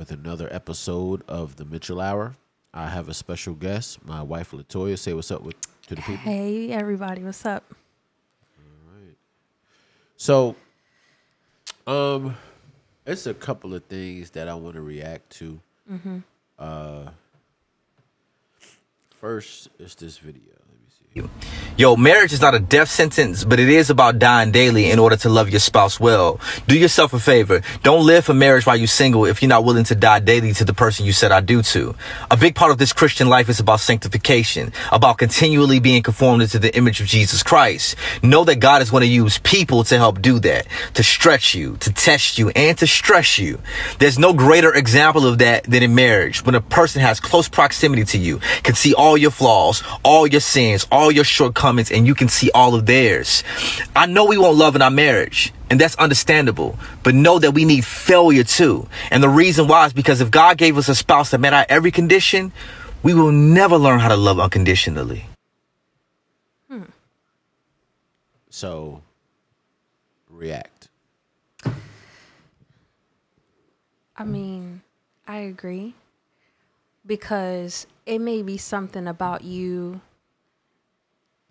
with another episode of the Mitchell Hour. I have a special guest, my wife Latoya. Say what's up with to the people. Hey, everybody, what's up? All right. So, um, it's a couple of things that I want to react to. Uh, first, is this video. Yo, marriage is not a death sentence, but it is about dying daily in order to love your spouse well. Do yourself a favor. Don't live for marriage while you're single if you're not willing to die daily to the person you said I do to. A big part of this Christian life is about sanctification, about continually being conformed into the image of Jesus Christ. Know that God is going to use people to help do that, to stretch you, to test you, and to stress you. There's no greater example of that than in marriage, when a person has close proximity to you, can see all your flaws, all your sins, all your shortcomings, and you can see all of theirs. I know we won't love in our marriage. And that's understandable. But know that we need failure too. And the reason why is because if God gave us a spouse that met our every condition, we will never learn how to love unconditionally. Hmm. So, react. I mean, I agree because it may be something about you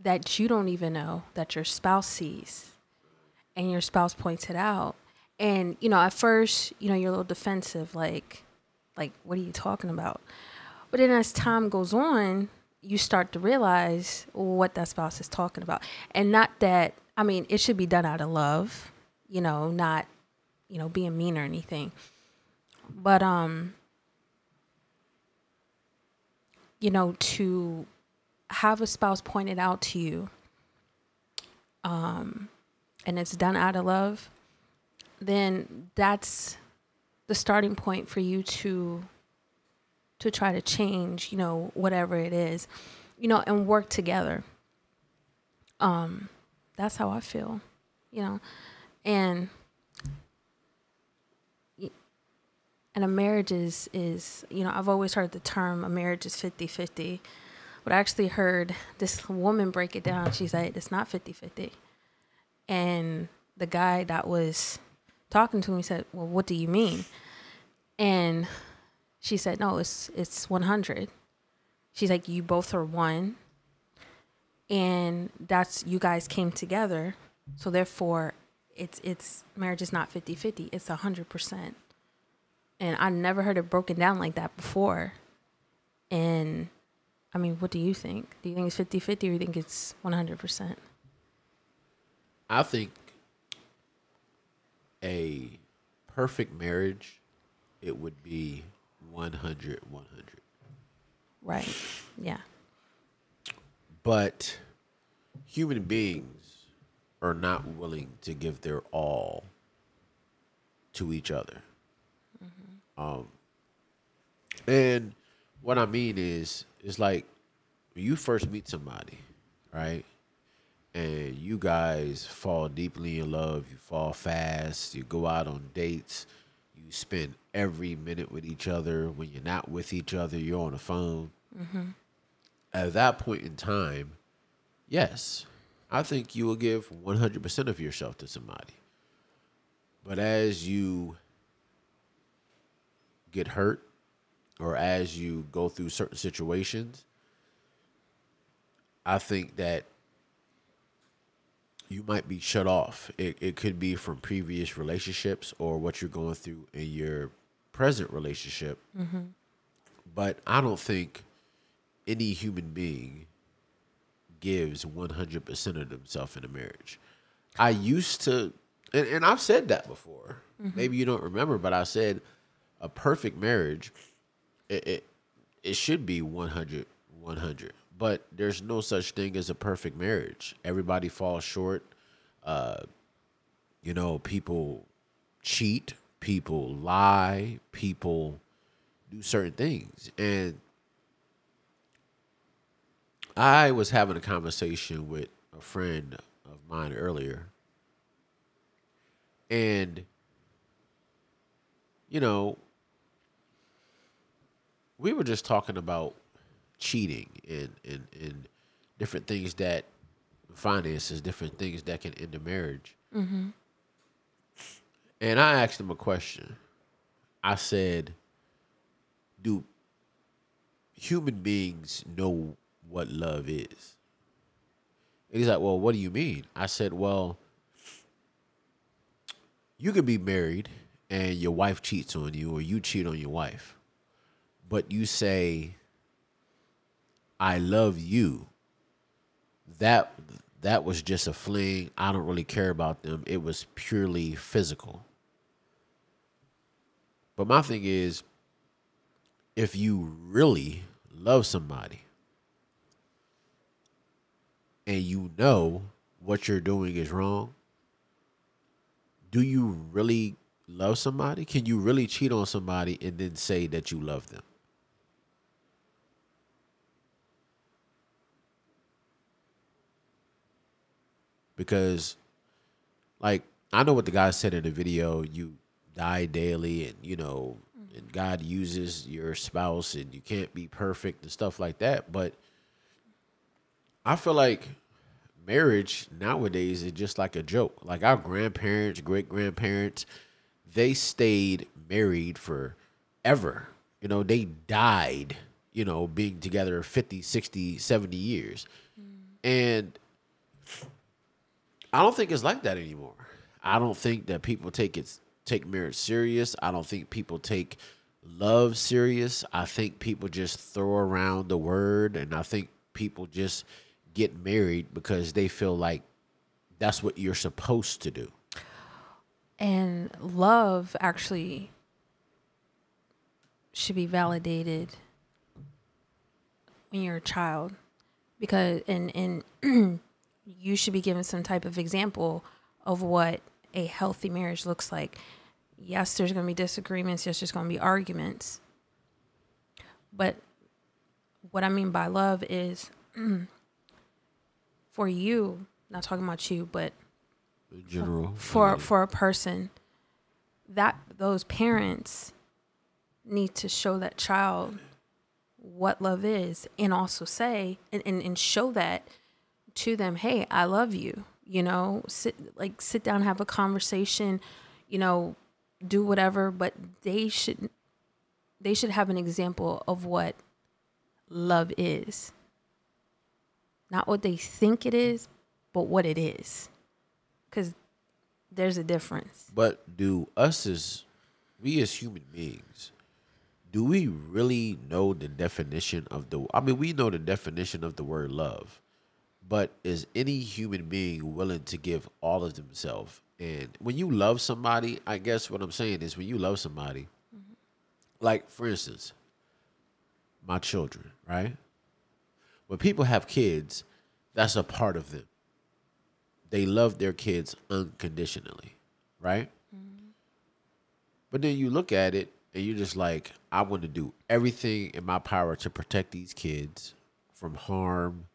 that you don't even know that your spouse sees and your spouse points it out. And, you know, at first, you know, you're a little defensive, like, like, what are you talking about? But then as time goes on, you start to realize what that spouse is talking about. And not that, I mean, it should be done out of love, you know, not, you know, being mean or anything. But, um, you know, to have a spouse point it out to you, um, and it's done out of love, then that's the starting point for you to to try to change, you know, whatever it is, you know, and work together. Um, that's how I feel, you know, and and a marriage is is you know I've always heard the term a marriage is 50-50 but I actually heard this woman break it down. She said it's not 50-50 and the guy that was talking to me said well what do you mean? And she said no it's it's 100 she's like you both are one and that's you guys came together so therefore it's it's marriage is not 50-50 it's 100% and I never heard it broken down like that before. And I mean, what do you think? Do you think it's 50 50 or do you think it's 100%? I think a perfect marriage, it would be 100 100. Right. Yeah. But human beings are not willing to give their all to each other. Um, and what I mean is, it's like when you first meet somebody, right? And you guys fall deeply in love, you fall fast, you go out on dates, you spend every minute with each other. When you're not with each other, you're on the phone. Mm-hmm. At that point in time, yes, I think you will give 100% of yourself to somebody. But as you get hurt or as you go through certain situations, I think that you might be shut off. It, it could be from previous relationships or what you're going through in your present relationship. Mm-hmm. But I don't think any human being gives 100% of themselves in a marriage. I used to, and, and I've said that before. Mm-hmm. Maybe you don't remember, but I said a perfect marriage, it, it, it should be 100, 100. But there's no such thing as a perfect marriage. Everybody falls short. Uh, you know, people cheat, people lie, people do certain things. And I was having a conversation with a friend of mine earlier. And, you know, we were just talking about cheating and, and, and different things that finances, different things that can end a marriage. Mm-hmm. And I asked him a question. I said, "Do human beings know what love is?" And he's like, "Well, what do you mean?" I said, "Well, you could be married and your wife cheats on you, or you cheat on your wife, but you say." I love you. That that was just a fling. I don't really care about them. It was purely physical. But my thing is if you really love somebody and you know what you're doing is wrong, do you really love somebody? Can you really cheat on somebody and then say that you love them? Because like I know what the guy said in the video, you die daily and you know, and God uses your spouse and you can't be perfect and stuff like that, but I feel like marriage nowadays is just like a joke. Like our grandparents, great grandparents, they stayed married for ever. You know, they died, you know, being together 50, 60, 70 years. Mm. And I don't think it's like that anymore. I don't think that people take it take marriage serious. I don't think people take love serious. I think people just throw around the word and I think people just get married because they feel like that's what you're supposed to do. And love actually should be validated when you're a child because and and you should be given some type of example of what a healthy marriage looks like. Yes, there's going to be disagreements. Yes, there's going to be arguments. But what I mean by love is for you, not talking about you, but In general. for for a person that those parents need to show that child what love is and also say and, and, and show that to them hey i love you you know sit like sit down have a conversation you know do whatever but they should they should have an example of what love is. Not what they think it is but what it is. Because there's a difference. But do us as we as human beings, do we really know the definition of the I mean we know the definition of the word love. But is any human being willing to give all of themselves? And when you love somebody, I guess what I'm saying is when you love somebody, like for instance, my children, right? When people have kids, that's a part of them. They love their kids unconditionally, right? But then you look at it and you're just like, I want to do everything in my power to protect these kids from harm,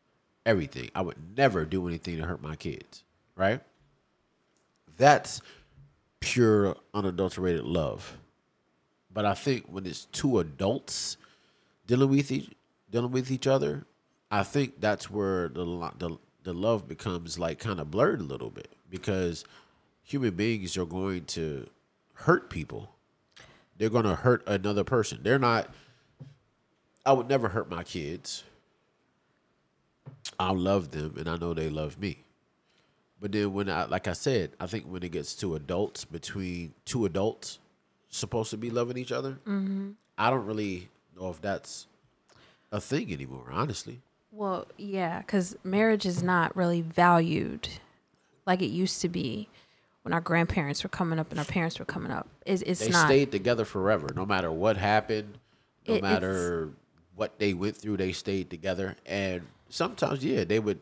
everything. I would never do anything to hurt my kids, right? That's pure, unadulterated love. But I think when it's two adults dealing with each dealing with each other, I think that's where the the the love becomes like kind of blurred a little bit because human beings are going to hurt people. They're going to hurt another person. They're not I would never hurt my kids. I love them and I know they love me. But then when I like I said, I think when it gets to adults between two adults supposed to be loving each other, mm-hmm. I don't really know if that's a thing anymore, honestly. Well, yeah, because marriage is not really valued like it used to be when our grandparents were coming up and our parents were coming up. It's, it's They not. stayed together forever, no matter what happened, no It- matter what they went through, they stayed together. And sometimes, yeah, they would,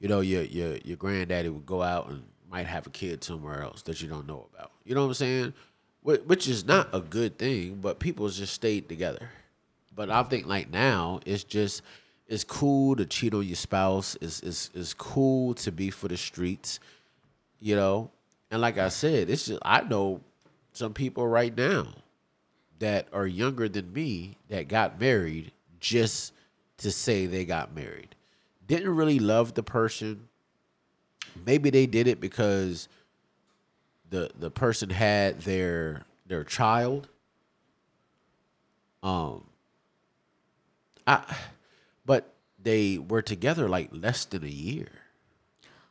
you know, your your your granddaddy would go out and might have a kid somewhere else that you don't know about. You know what I'm saying? Which is not a good thing, but people just stayed together. But I think like now it's just it's cool to cheat on your spouse. It's it's it's cool to be for the streets, you know. And like I said, it's just I know some people right now that are younger than me that got married just to say they got married. Didn't really love the person. Maybe they did it because the the person had their their child. Um I but they were together like less than a year.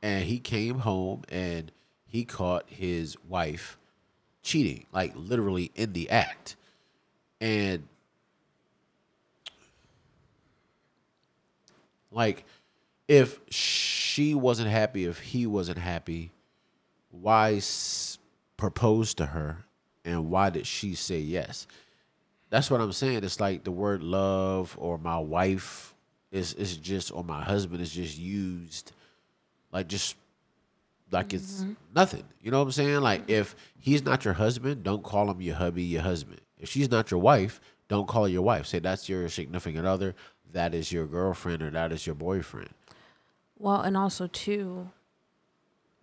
And he came home and he caught his wife cheating, like literally in the act. And like if she wasn't happy, if he wasn't happy, why s- propose to her and why did she say yes? That's what I'm saying. It's like the word love or my wife is is just or my husband is just used like just like it's mm-hmm. nothing. You know what I'm saying? Like if he's not your husband, don't call him your hubby, your husband. If she's not your wife, don't call her your wife. Say that's your significant other, that is your girlfriend or that is your boyfriend. Well, and also two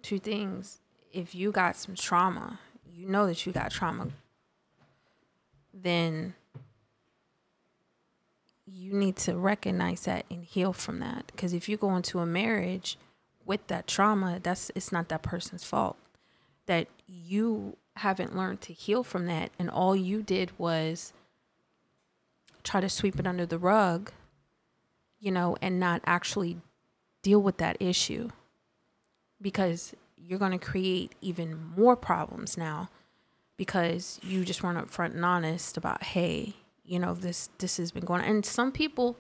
two things. If you got some trauma, you know that you got trauma, then you need to recognize that and heal from that. Because if you go into a marriage with that trauma, that's it's not that person's fault. That you haven't learned to heal from that, and all you did was try to sweep it under the rug, you know, and not actually deal with that issue. Because you're going to create even more problems now because you just weren't upfront and honest about hey you know this this has been going on. And some people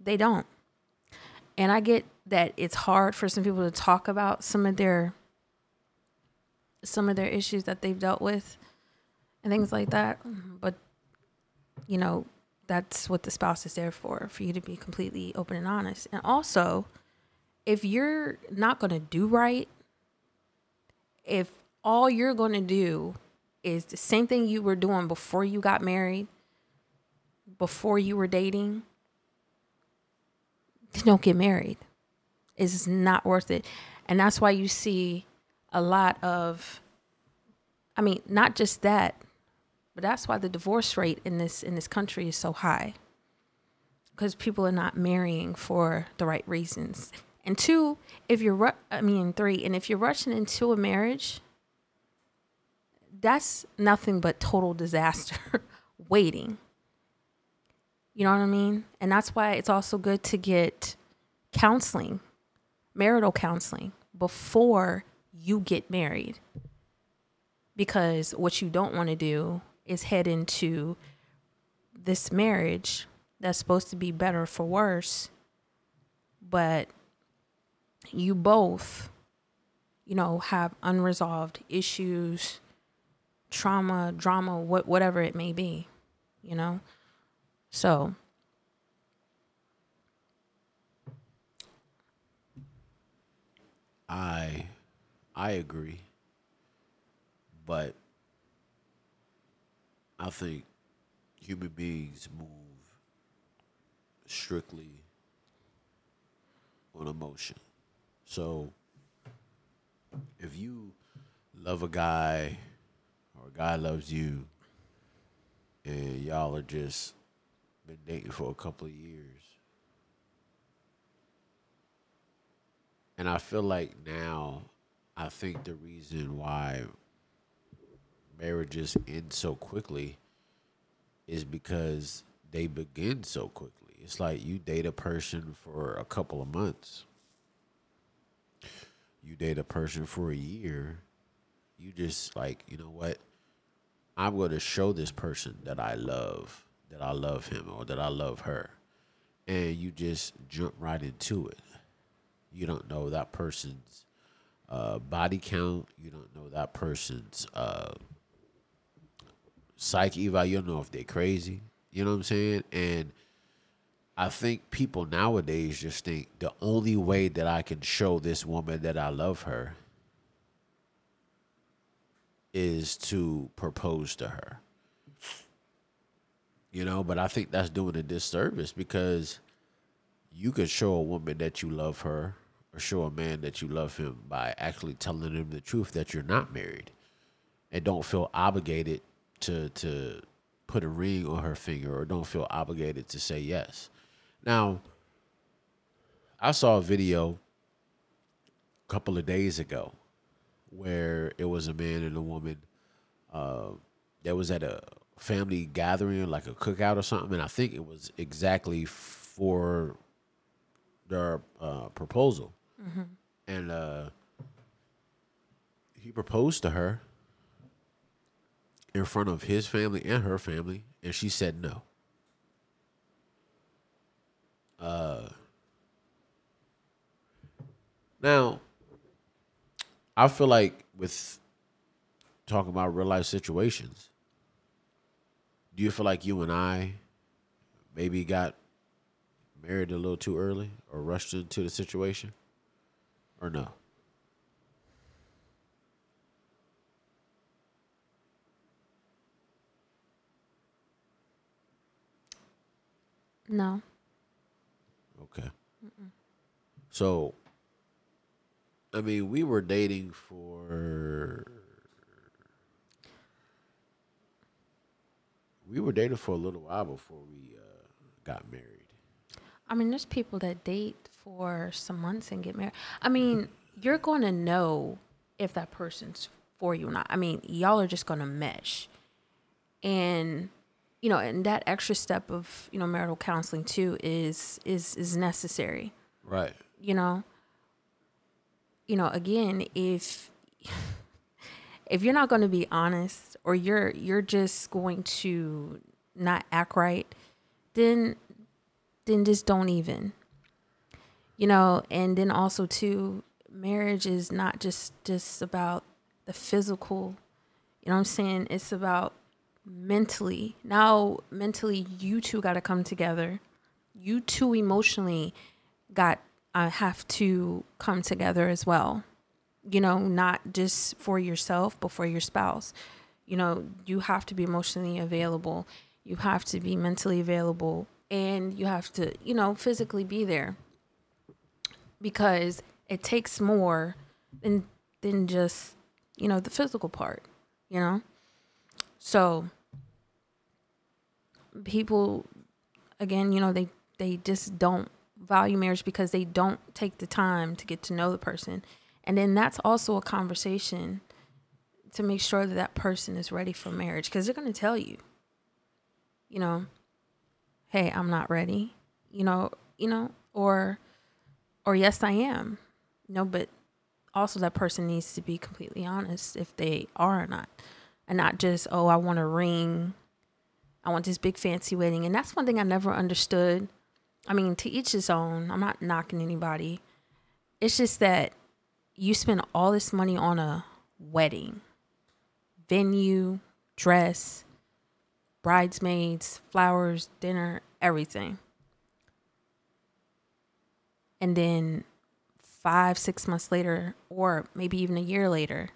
they don't. And i get that it's hard for some people to talk about some of their some of their issues that they've dealt with and things like that. But you know that's what the spouse is there for for you to be completely open and honest and also if you're not going to do right, if all you're going to do is the same thing you were doing before you got married, before you were dating, don't get married. It's not worth it. And that's why you see a lot of I mean, not just that, but that's why the divorce rate in this in this country is so high. Because people are not marrying for the right reasons. And two, if you're, ru- I mean, three, and if you're rushing into a marriage, that's nothing but total disaster waiting. You know what I mean? And that's why it's also good to get counseling, marital counseling, before you get married. Because what you don't want to do is head into this marriage that's supposed to be better for worse, but you both, you know, have unresolved issues, trauma, drama, what whatever it may be, you know. So I I agree. But I think human beings move strictly on emotion. So if you love a guy or a guy loves you and y'all are just been dating for a couple of years and I feel like now I think the reason why marriages end so quickly is because they begin so quickly. It's like you date a person for a couple of months. You date a person for a year. You just like, you know what? I'm going to show this person that I love, that I love him or that I love her. And you just jump right into it. You don't know that person's uh, body count. You don't know that person's uh, psych eval. You don't know if they're crazy. You know what I'm saying? And I think people nowadays just think the only way that I can show this woman that I love her is to propose to her. You know, but I think that's doing a disservice because you could show a woman that you love her or show a man that you love him by actually telling him the truth that you're not married and don't feel obligated to to put a ring on her finger or don't feel obligated to say yes. Now, I saw a video a couple of days ago where it was a man and a woman uh, that was at a family gathering, like a cookout or something, and I think it was exactly for their uh, proposal, and uh, he proposed to her in front of his family and her family, and she said no. Uh, now, I feel like with talking about real life situations, do you feel like you and I maybe got married a little too early or rushed into the situation? Or no? No. Okay. So, I mean, we were dating for. We were dating for a little while before we uh, got married. I mean, there's people that date for some months and get married. I mean, you're going to know if that person's for you or not. I mean, y'all are just going to mesh. And you know, and that extra step of, you know, marital counseling too is is is necessary. Right. You know. You know, again, if if you're not going to be honest or you're you're just going to not act right, then then just don't even. You know, and then also too, marriage is not just just about the physical. You know what I'm saying? It's about mentally. Now, mentally, you two got to come together. You two emotionally got uh, have to come together as well. You know, not just for yourself, but for your spouse. You know, you have to be emotionally available. You have to be mentally available, and you have to, you know, physically be there. Because it takes more than than just, you know, the physical part. You know. So people again, you know, they they just don't value marriage because they don't take the time to get to know the person. And then that's also a conversation to make sure that that person is ready for marriage because they're going to tell you, you know, hey, I'm not ready, you know, you know, or or yes, I am. No, but also that person needs to be completely honest if they are or not. And not just, oh, I want a ring. I want this big fancy wedding. And that's one thing I never understood. I mean, to each his own. I'm not knocking anybody. It's just that you spend all this money on a wedding, venue, dress, bridesmaids, flowers, dinner, everything. And then five, six months later, or maybe even a year later,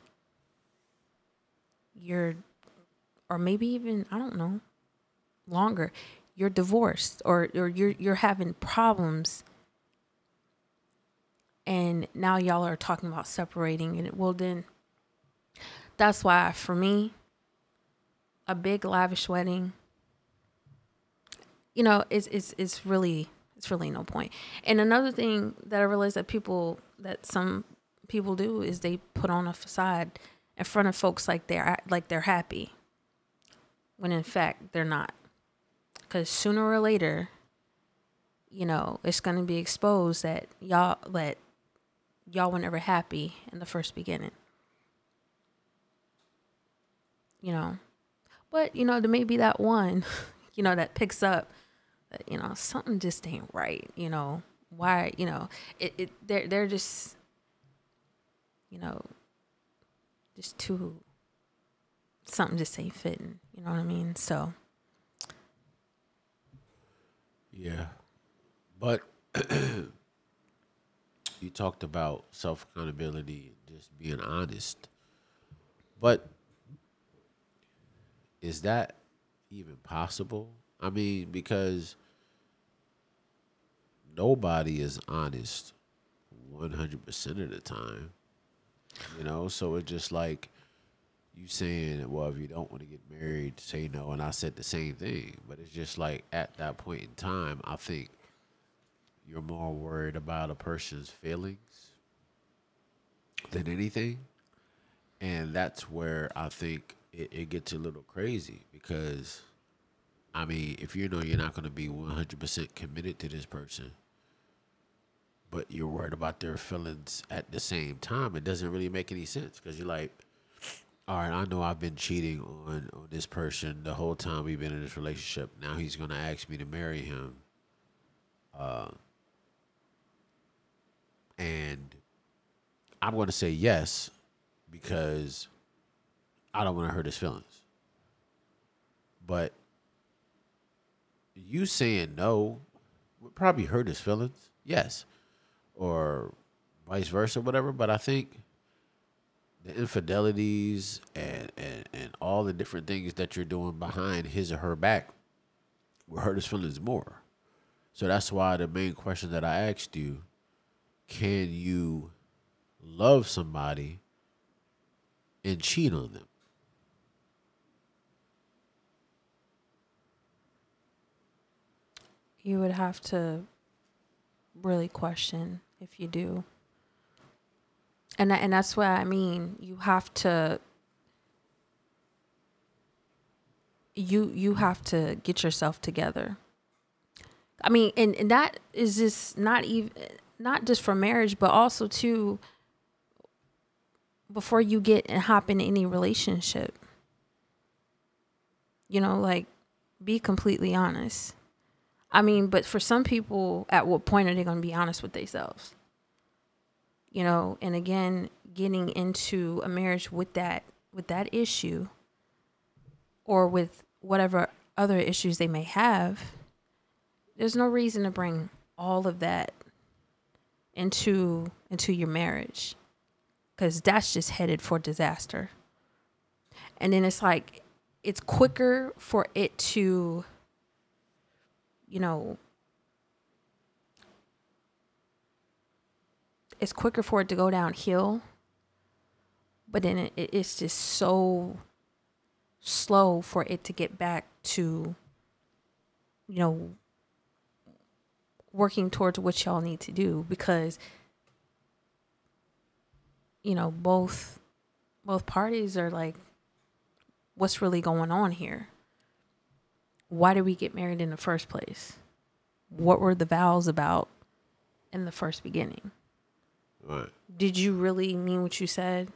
you're, or maybe even, I don't know, longer, you're divorced or, or you're, you're having problems. And now y'all are talking about separating. And well, then that's why for me, a big lavish wedding, you know, it's, it's, it's really, it's really no point. And another thing that I realized that people, that some people do is they put on a facade in front of folks like they're like they're happy when in fact they're not. Because sooner or later you know it's going to be exposed that y'all that y'all were never happy in the first beginning. You know? But you know there may be that one you know that picks up that you know something just ain't right you know? Why you know it, it they're they're just you know just too something just ain't fitting you know what i mean so Yeah. But you talked about self accountability just being honest. But is that even possible? I mean, because nobody is honest 100% of the time. You know, so it's just like you saying, well, if you don't want to get married, say no. And I said the same thing. But it's just like at that point in time, I think you're more worried about a person's feelings than anything. And that's where I think it it, gets a little crazy because I mean, if you know you're not going to be 100% committed to this person, but you're worried about their feelings at the same time, it doesn't really make any sense because you're like, all right, I know I've been cheating on, on this person the whole time we've been in this relationship. Now he's going to ask me to marry him. Uh, and I'm going to say yes because I don't want to hurt his feelings. But you saying no would probably hurt his feelings, yes, or vice versa, whatever. But I think the infidelities and, and, and all the different things that you're doing behind his or her back will hurt his feelings more. So that's why the main question that I asked you can you love somebody and cheat on them? You would have to really question if you do. And and that's what I mean. You have to you you have to get yourself together. I mean, and, and that is just not even not just for marriage, but also to before you get and hop in any relationship. You know, like be completely honest. I mean, but for some people, at what point are they going to be honest with themselves? You know, and again, getting into a marriage with that with that issue or with whatever other issues they may have, there's no reason to bring all of that into into your marriage because that's just headed for disaster and then it's like it's quicker for it to you know it's quicker for it to go downhill but then it, it's just so slow for it to get back to you know working towards what y'all need to do because you know both both parties are like what's really going on here why did we get married in the first place what were the vows about in the first beginning Right. did you really mean what you said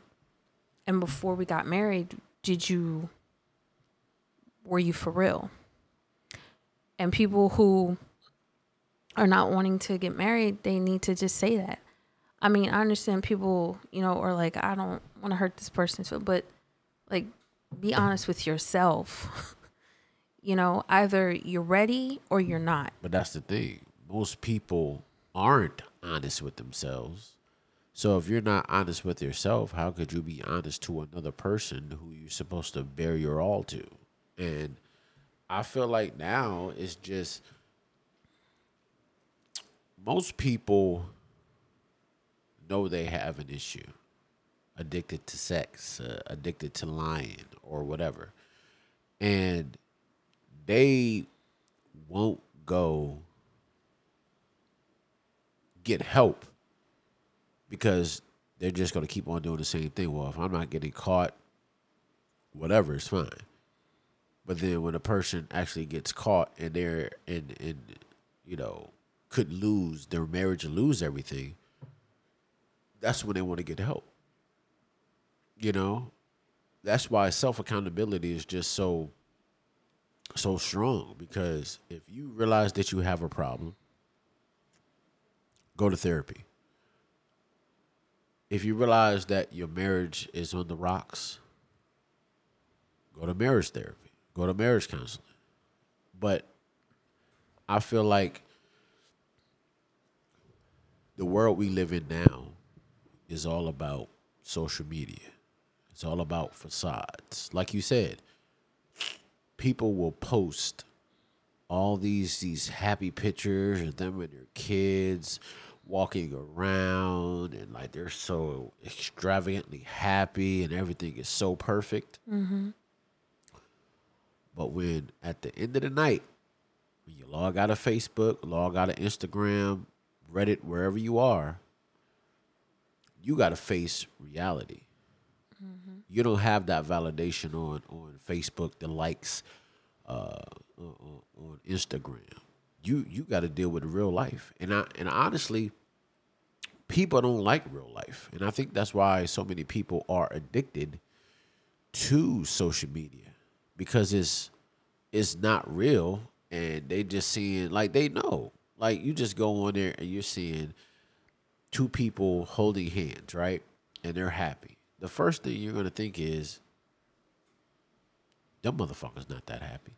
and before we got married did you were you for real and people who are not wanting to get married, they need to just say that. I mean, I understand people, you know, are like, I don't want to hurt this person, so, but like, be honest with yourself. you know, either you're ready or you're not. But that's the thing. Most people aren't honest with themselves. So if you're not honest with yourself, how could you be honest to another person who you're supposed to bear your all to? And I feel like now it's just most people know they have an issue addicted to sex, uh, addicted to lying, or whatever. And they won't go get help because they're just going to keep on doing the same thing. Well, if I'm not getting caught, whatever, it's fine. But then when a person actually gets caught and they're in, in you know, could lose their marriage and lose everything, that's when they want to get help. You know, that's why self accountability is just so so strong because if you realize that you have a problem, go to therapy. If you realize that your marriage is on the rocks, go to marriage therapy, go to marriage counseling. But I feel like the world we live in now is all about social media. It's all about facades. Like you said, people will post all these these happy pictures of them and their kids walking around and like they're so extravagantly happy and everything is so perfect. Mm-hmm. But when at the end of the night, when you log out of Facebook, log out of Instagram, Reddit, wherever you are, you got to face reality. You don't have that validation on on Facebook, the likes, uh, on, on Instagram. You you got to deal with real life, and I and honestly, people don't like real life, and I think that's why so many people are addicted to social media because it's it's not real, and they just seeing like they know, like you just go on there and you're seeing two people holding hands, right, and they're happy. The first thing you're gonna think is, them motherfuckers not that happy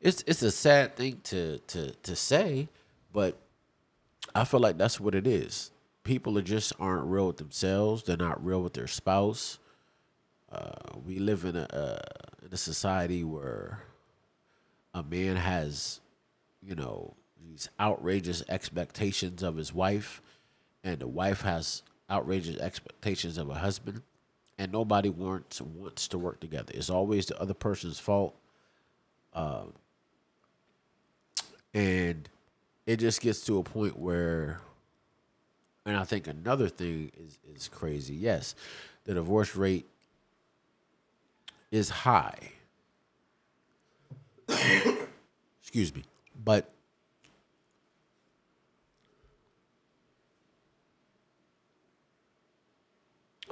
it's it's a sad thing to to to say, but I feel like that's what it is. People are just aren't real with themselves. They're not real with their spouse. Uh, we live in a uh, in a society where a man has, you know, these outrageous expectations of his wife, and the wife has outrageous expectations of a husband, and nobody wants wants to work together. It's always the other person's fault. Uh, and it just gets to a point where and I think another thing is is crazy. Yes, the divorce rate is high. Excuse me. But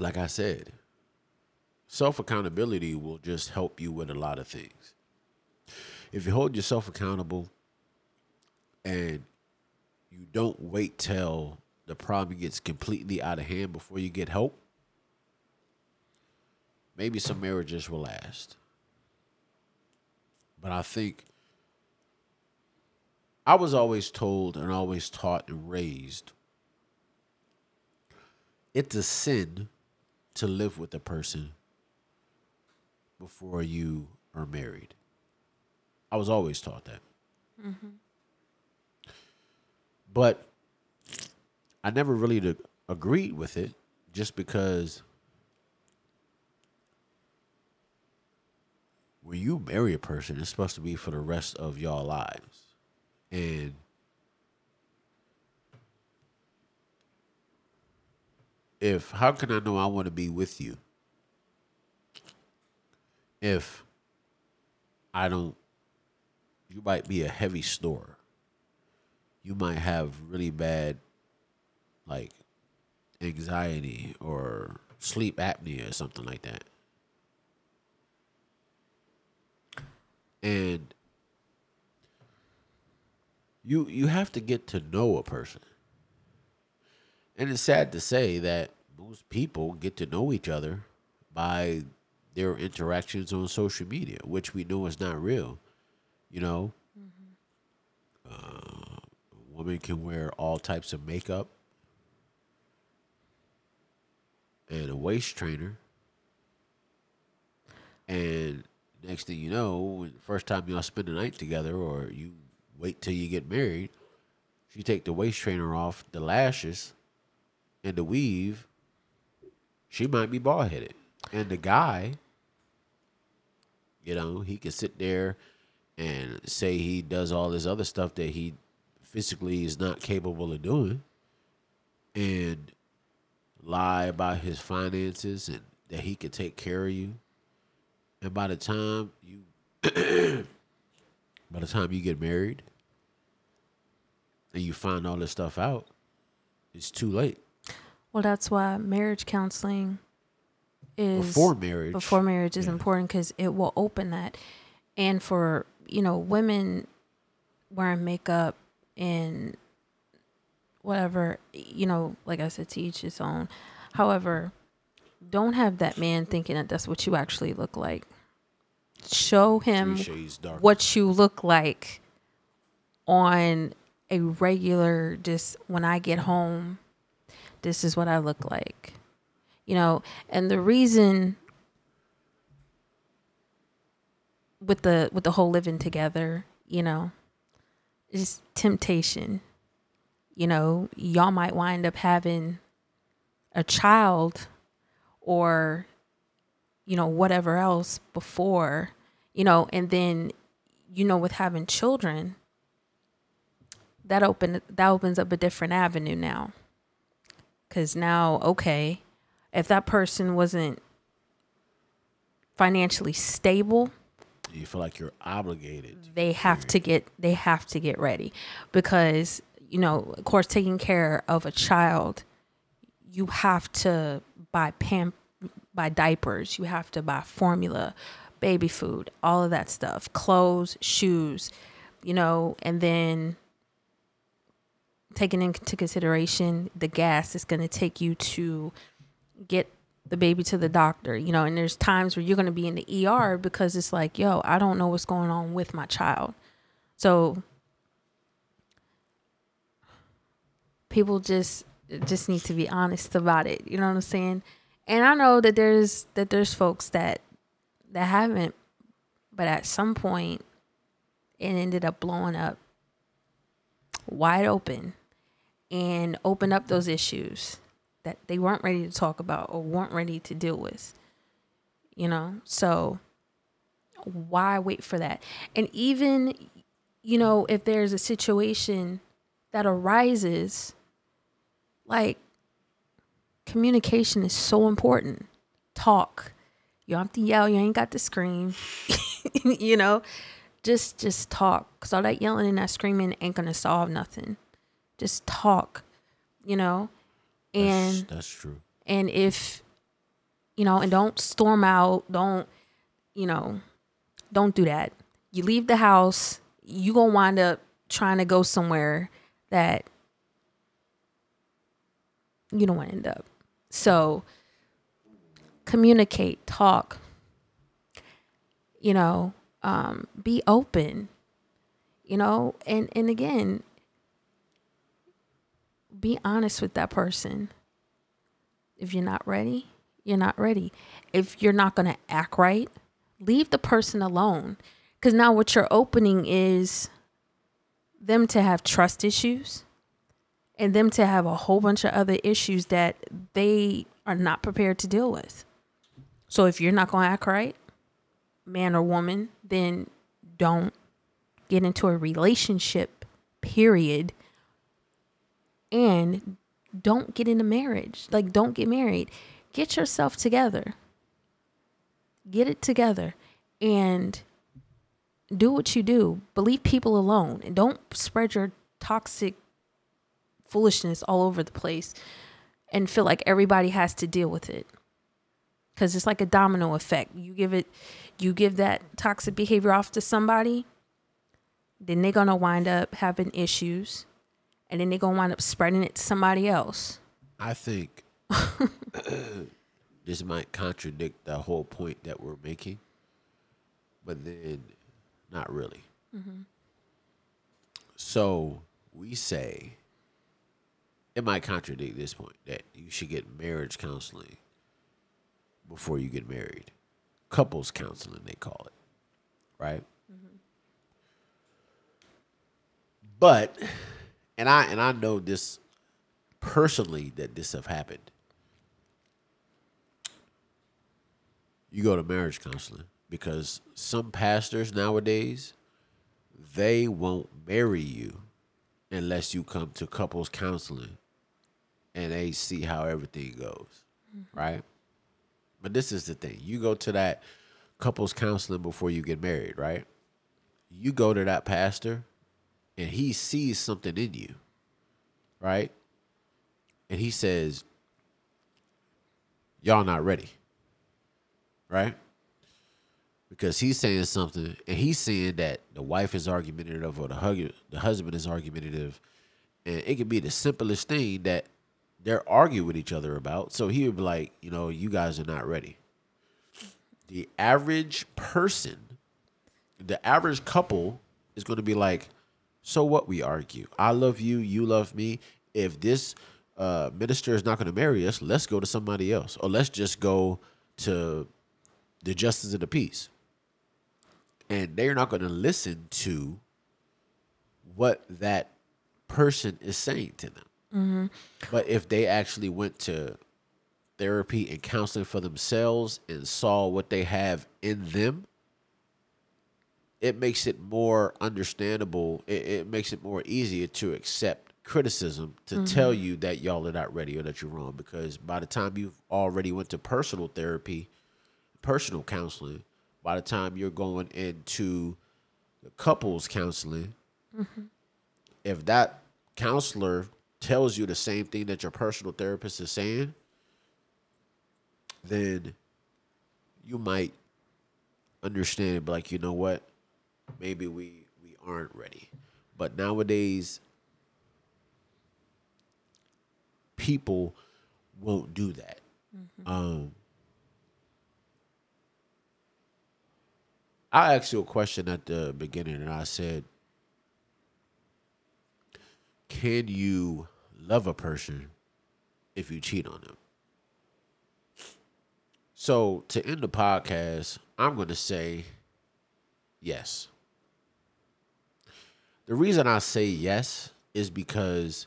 like I said, self accountability will just help you with a lot of things. If you hold yourself accountable and you don't wait till the problem gets completely out of hand before you get help, maybe some marriages will last. But I think I was always told and always taught and raised it's a sin to live with a person before you are married. I was always taught that. Mm-hmm. But I never really agreed with it just because when you marry a person, it's supposed to be for the rest of y'all lives. And if how can I know I want to be with you if I don't you might be a heavy snorer you might have really bad like anxiety or sleep apnea or something like that. And you you have to get to know a person. And it's sad to say that most people get to know each other by their interactions on social media, which we know is not real. You know, mm-hmm. uh, women can wear all types of makeup and a waist trainer. And next thing you know, first time y'all spend the night together or you wait till you get married, she take the waist trainer off, the lashes, and the weave, she might be bald headed. And the guy, you know, he can sit there and say he does all this other stuff that he physically is not capable of doing and lie about his finances and that he can take care of you. And by the time you by the time you get married and you find all this stuff out, it's too late. Well, that's why marriage counseling is before marriage. Before marriage is yeah. important because it will open that. And for you know women wearing makeup and whatever, you know, like I said, to each his own. However, don't have that man thinking that that's what you actually look like. Show him what you look like on a regular, just when I get home, this is what I look like. You know, and the reason with the with the whole living together, you know, is temptation. You know, y'all might wind up having a child or, you know, whatever else before, you know, and then, you know, with having children, that open that opens up a different avenue now. Cause now, okay, if that person wasn't financially stable, You feel like you're obligated. they have to get they have to get ready because you know of course taking care of a child you have to buy pam buy diapers you have to buy formula baby food all of that stuff clothes shoes you know and then taking into consideration the gas it's going to take you to get the baby to the doctor, you know, and there's times where you're going to be in the ER because it's like, yo, I don't know what's going on with my child. So people just just need to be honest about it. You know what I'm saying? And I know that there's that there's folks that that haven't but at some point it ended up blowing up wide open and open up those issues that they weren't ready to talk about or weren't ready to deal with. You know, so why wait for that? And even, you know, if there's a situation that arises, like communication is so important. Talk. You don't have to yell. You ain't got to scream. you know, just just talk. Cause all that yelling and that screaming ain't gonna solve nothing. Just talk. You know, and that's, that's true. and if you know and don't storm out don't you know don't do that you leave the house you gonna wind up trying to go somewhere that you don't want to end up so communicate talk you know um, be open you know and and again be honest with that person. If you're not ready, you're not ready. If you're not going to act right, leave the person alone. Because now what you're opening is them to have trust issues and them to have a whole bunch of other issues that they are not prepared to deal with. So if you're not going to act right, man or woman, then don't get into a relationship, period and don't get into marriage. Like, don't get married. Get yourself together. Get it together and do what you do. Believe people alone and don't spread your toxic foolishness all over the place and feel like everybody has to deal with it. Cuz it's like a domino effect. You give it you give that toxic behavior off to somebody, then they're to wind up having issues and then they're gonna wind up spreading it to somebody else. I think this might contradict the whole point that we're making, but then not really. Mm-hmm. So we say it might contradict this point that you should get marriage counseling before you get married. Couples counseling, they call it, right? But and I and I know this personally that this have happened. You go to marriage counseling because some pastors nowadays they won't marry you unless you come to couples counseling and they see how everything goes, right? But this is the thing. You go to that couples counseling before you get married, right? You go to that pastor and he sees something in you, right? And he says, Y'all not ready, right? Because he's saying something and he's saying that the wife is argumentative or the, hug- the husband is argumentative. And it could be the simplest thing that they're arguing with each other about. So he would be like, You know, you guys are not ready. The average person, the average couple is going to be like, so what we argue? I love you, you love me. If this uh, minister is not going to marry us, let's go to somebody else, or let's just go to the justice of the peace. And they're not going to listen to what that person is saying to them. Mm-hmm. But if they actually went to therapy and counseling for themselves and saw what they have in them, it makes it more understandable. It, it makes it more easier to accept criticism to mm-hmm. tell you that y'all are not ready or that you're wrong. Because by the time you've already went to personal therapy, personal counseling, by the time you're going into couples counseling, mm-hmm. if that counselor tells you the same thing that your personal therapist is saying, then you might understand but like you know what? Maybe we we aren't ready. But nowadays people won't do that. Um i asked you a question at the beginning and i said can you love a person if you cheat on them so to end the podcast, I'm going to say yes. The reason I say yes is because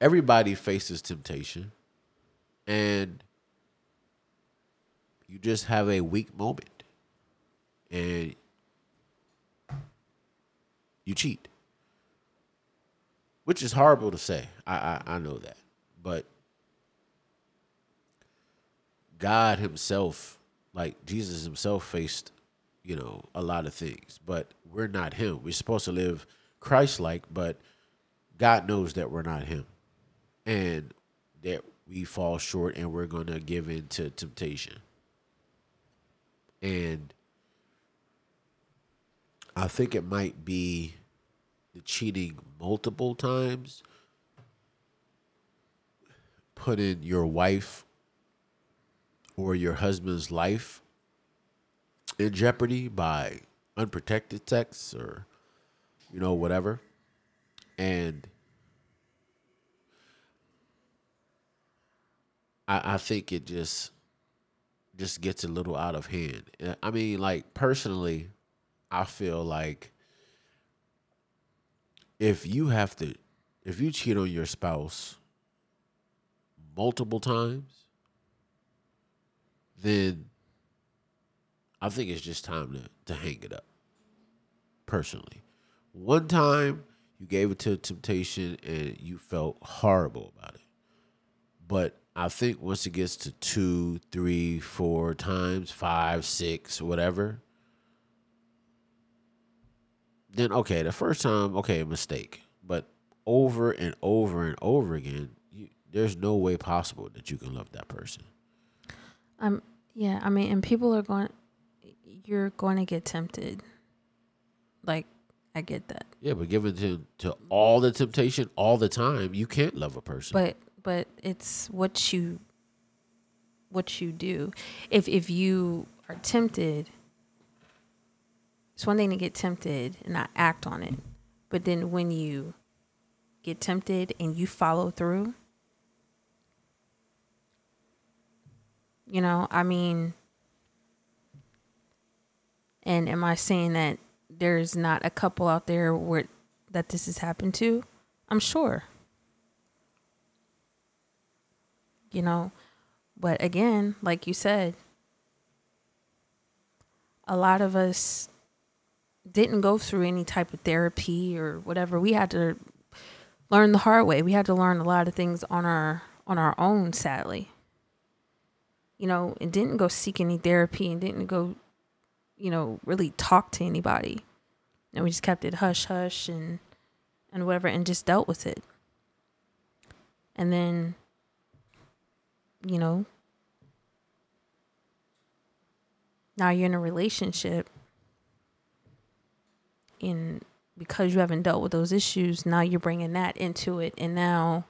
everybody faces temptation and you just have a weak moment and you cheat. Which is horrible to say. I I, I know that. But God Himself, like Jesus Himself, faced, you know, a lot of things, but we're not Him. We're supposed to live Christ like, but God knows that we're not Him and that we fall short and we're going to give in to temptation. And I think it might be the cheating multiple times, putting your wife or your husband's life in jeopardy by unprotected sex or you know whatever. And I, I think it just just gets a little out of hand. I mean like personally i feel like if you have to if you cheat on your spouse multiple times then I think it's just time to, to hang it up. Personally. One time you gave it to temptation and you felt horrible about it. But I think once it gets to two, three, four times, five, six, whatever, then okay, the first time, okay, a mistake. But over and over and over again, you, there's no way possible that you can love that person. Um, yeah, I mean, and people are going, you're going to get tempted. Like, I get that, Yeah, but given to to all the temptation all the time, you can't love a person. but but it's what you, what you do. If if you are tempted, it's one thing to get tempted and not act on it, but then when you get tempted and you follow through, you know, I mean, and am I saying that there's not a couple out there where that this has happened to? I'm sure. You know, but again, like you said, a lot of us didn't go through any type of therapy or whatever. We had to learn the hard way. We had to learn a lot of things on our on our own, sadly. You know, and didn't go seek any therapy and didn't go, you know, really talk to anybody. And we just kept it hush hush and and whatever and just dealt with it. And then you know, now you're in a relationship and because you haven't dealt with those issues now you're bringing that into it and now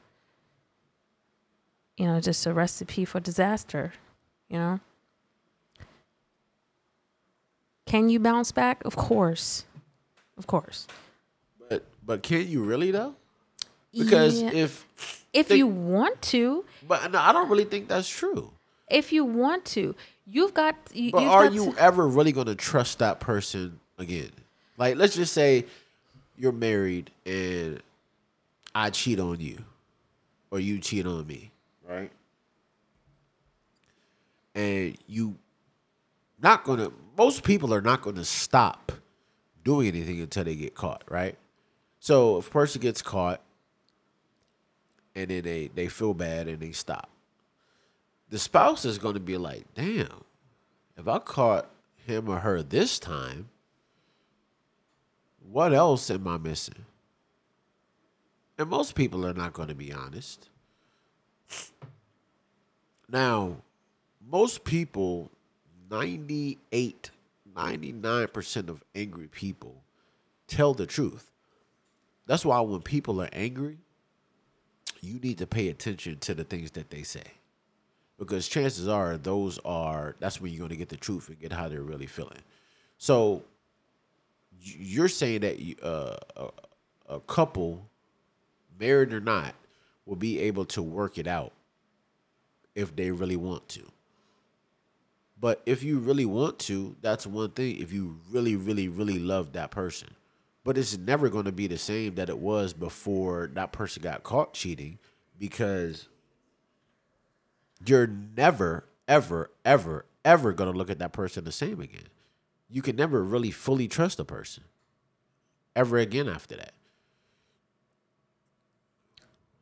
you know just a recipe for disaster you know can you bounce back of course of course but but can you really though? Because Yeah. if if think- you want to but no, I don't really think that's true. if you want to you've got you, But you've are got you to- ever really going to trust that person again? Like, let's just say you're married and I cheat on you, or you cheat on me, right? And you not gonna. Most people are not gonna stop doing anything until they get caught, right? So if a person gets caught and then they, they feel bad and they stop, the spouse is going to be like, damn, if I caught him or her this time, what else am I missing? And most people are not going to be honest. Now, most people, 98, 99% of angry people tell the truth. That's why when people are angry, you need to pay attention to the things that they say. Because chances are those are that's when you're going to get the truth and get how they're really feeling. So you're saying that uh, a, a couple, married or not, will be able to work it out if they really want to. But if you really want to, that's one thing. If you really, really, really love that person, but it's never going to be the same that it was before that person got caught cheating because you're never, ever, ever, ever going to look at that person the same again. You can never really fully trust a person ever again after that.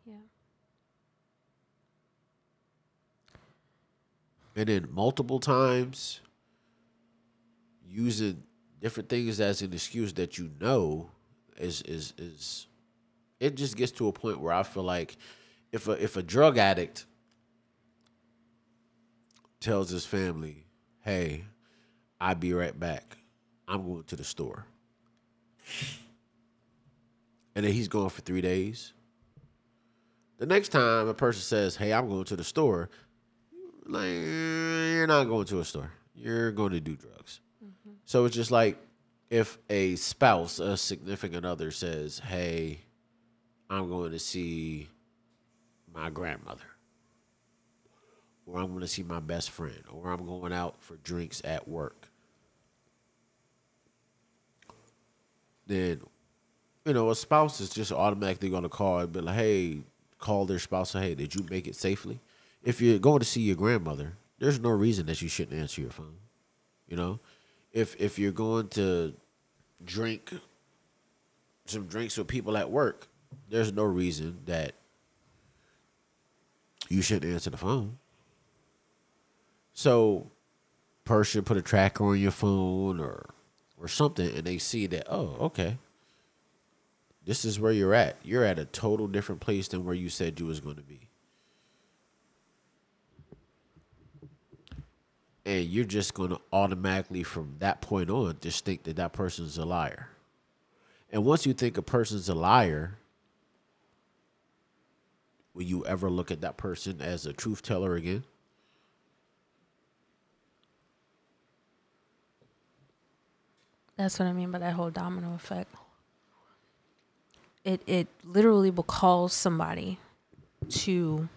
Yeah. And then multiple times using different things as an excuse that you know is is is it just gets to a point where I feel like if a if a drug addict tells his family, "Hey, I'll be right back. I'm going to the store." And then he's gone for 3 days. The next time a person says, "Hey, I'm going to the store," like you're not going to a store. You're going to do drugs. Mm-hmm. So it's just like if a spouse, a significant other says, "Hey, I'm going to see my grandmother." Or I'm going to see my best friend, or I'm going out for drinks at work. Then, you know, a spouse is just automatically going to call and be like, hey, call their spouse, say, hey, did you make it safely? If you're going to see your grandmother, there's no reason that you shouldn't answer your phone. You know, if if you're going to drink some drinks with people at work, there's no reason that you shouldn't answer the phone. So, person put a tracker on your phone or or something, and they see that oh, okay, this is where you're at. You're at a total different place than where you said you was going to be. and you're just going to automatically from that point on just think that that person's a liar and once you think a person's a liar will you ever look at that person as a truth teller again That's what I mean by that whole domino effect. It it literally will cause somebody to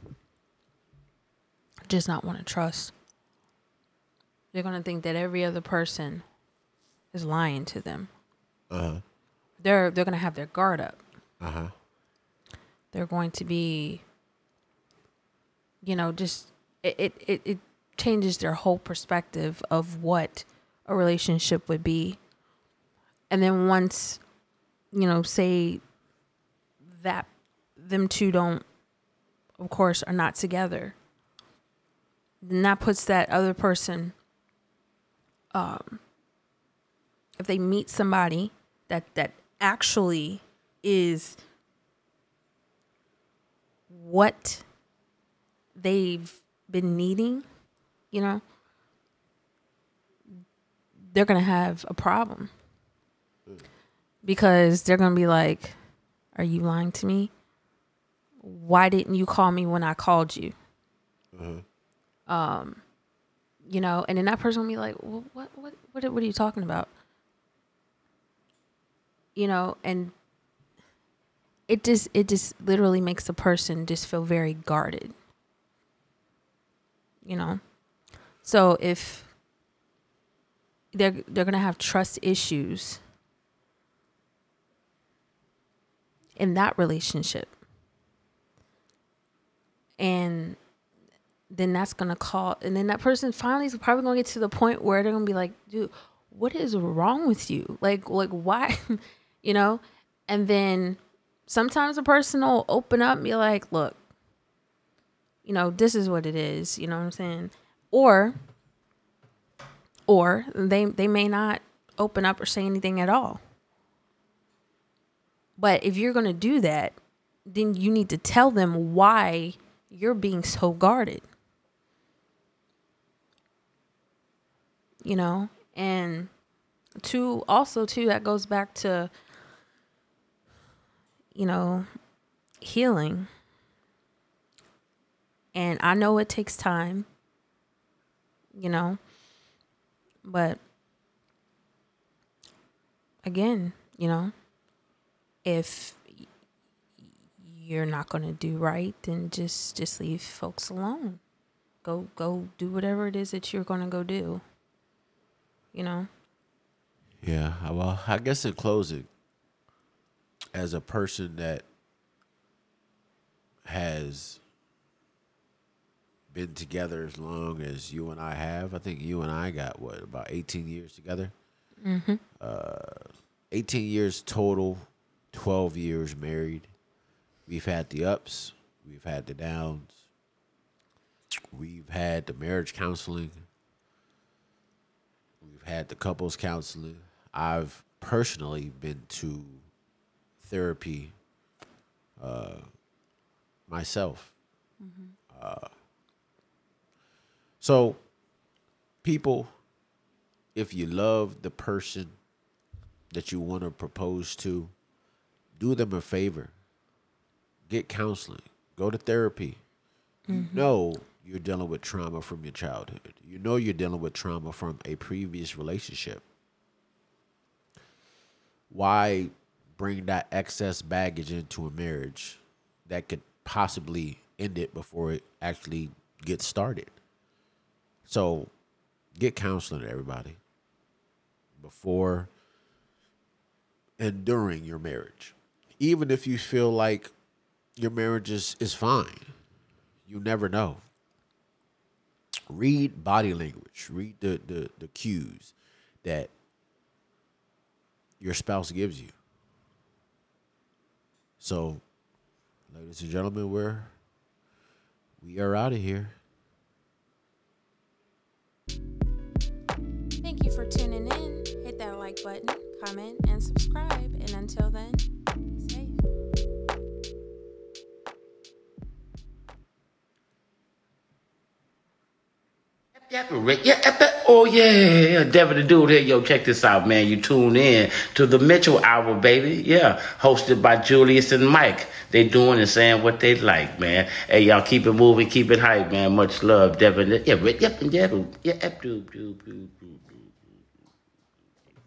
just not want to trust. They're gonna think that every other person is lying to them. uh-huh They're they're gonna have their guard up. uh-huh They're going to be, you know, just it it, it, it changes their whole perspective of what a relationship would be. And then once, you know, say that them two don't of course are not together, then that puts that other person um if they meet somebody that that actually is what they've been needing, you know, they're going to have a problem. Because they're going to be like, Are you lying to me? Why didn't you call me when I called you? Um, you know, and then that person will be like, well, what, what, what, what are you talking about? You know, and it just it just literally makes the person just feel very guarded you know so if they're they're gonna have trust issues in that relationship and then that's gonna call and then that person finally is probably gonna get to the point where they're gonna be like dude what is wrong with you like like why you know And then sometimes a person will open up and be like, look, you know, this is what it is, you know what I'm saying? Or or they they may not open up or say anything at all. But if you're going to do that, then you need to tell them why you're being so guarded. You know, and two also too that goes back to you know healing. And I know it takes time, you know, but again, you know, if you're not going to do right, then just just leave folks alone. Go go do whatever it is that you're going to go do. You know. Yeah, well, I guess in closing, as a person that has been together as long as you and I have, I think you and I got what about 18 years together. Mm-hmm. Uh, 18 years total, 12 years married. We've had the ups, we've had the downs, we've had the marriage counseling, we've had the couples counseling. I've personally been to therapy uh, myself. Mm-hmm. Uh, so, people, if you love the person that you want to propose to, do them a favor. Get counseling. Go to therapy. Mm-hmm. You know you're dealing with trauma from your childhood. You know you're dealing with trauma from a previous relationship. Why bring that excess baggage into a marriage that could possibly end it before it actually gets started? So get counseling, everybody, before and during your marriage. Even if you feel like your marriage is, is fine, you never know. Read body language, read the, the, the cues that your spouse gives you. So, ladies and gentlemen, we're we are out of here. Thank you for tuning in. Hit that like button, comment, and subscribe. And until then, Yeah, yeah, oh yeah, Devin the Dude here. Yo, check this out, man. You tune in to the Mitchell Hour, baby. Yeah, hosted by Julius and Mike. They doing and saying what they like, man. Hey, y'all keep it moving, keep it hype, man. Much love, Devin. Yeah, yep, yeah, yeah, yeah, yeah,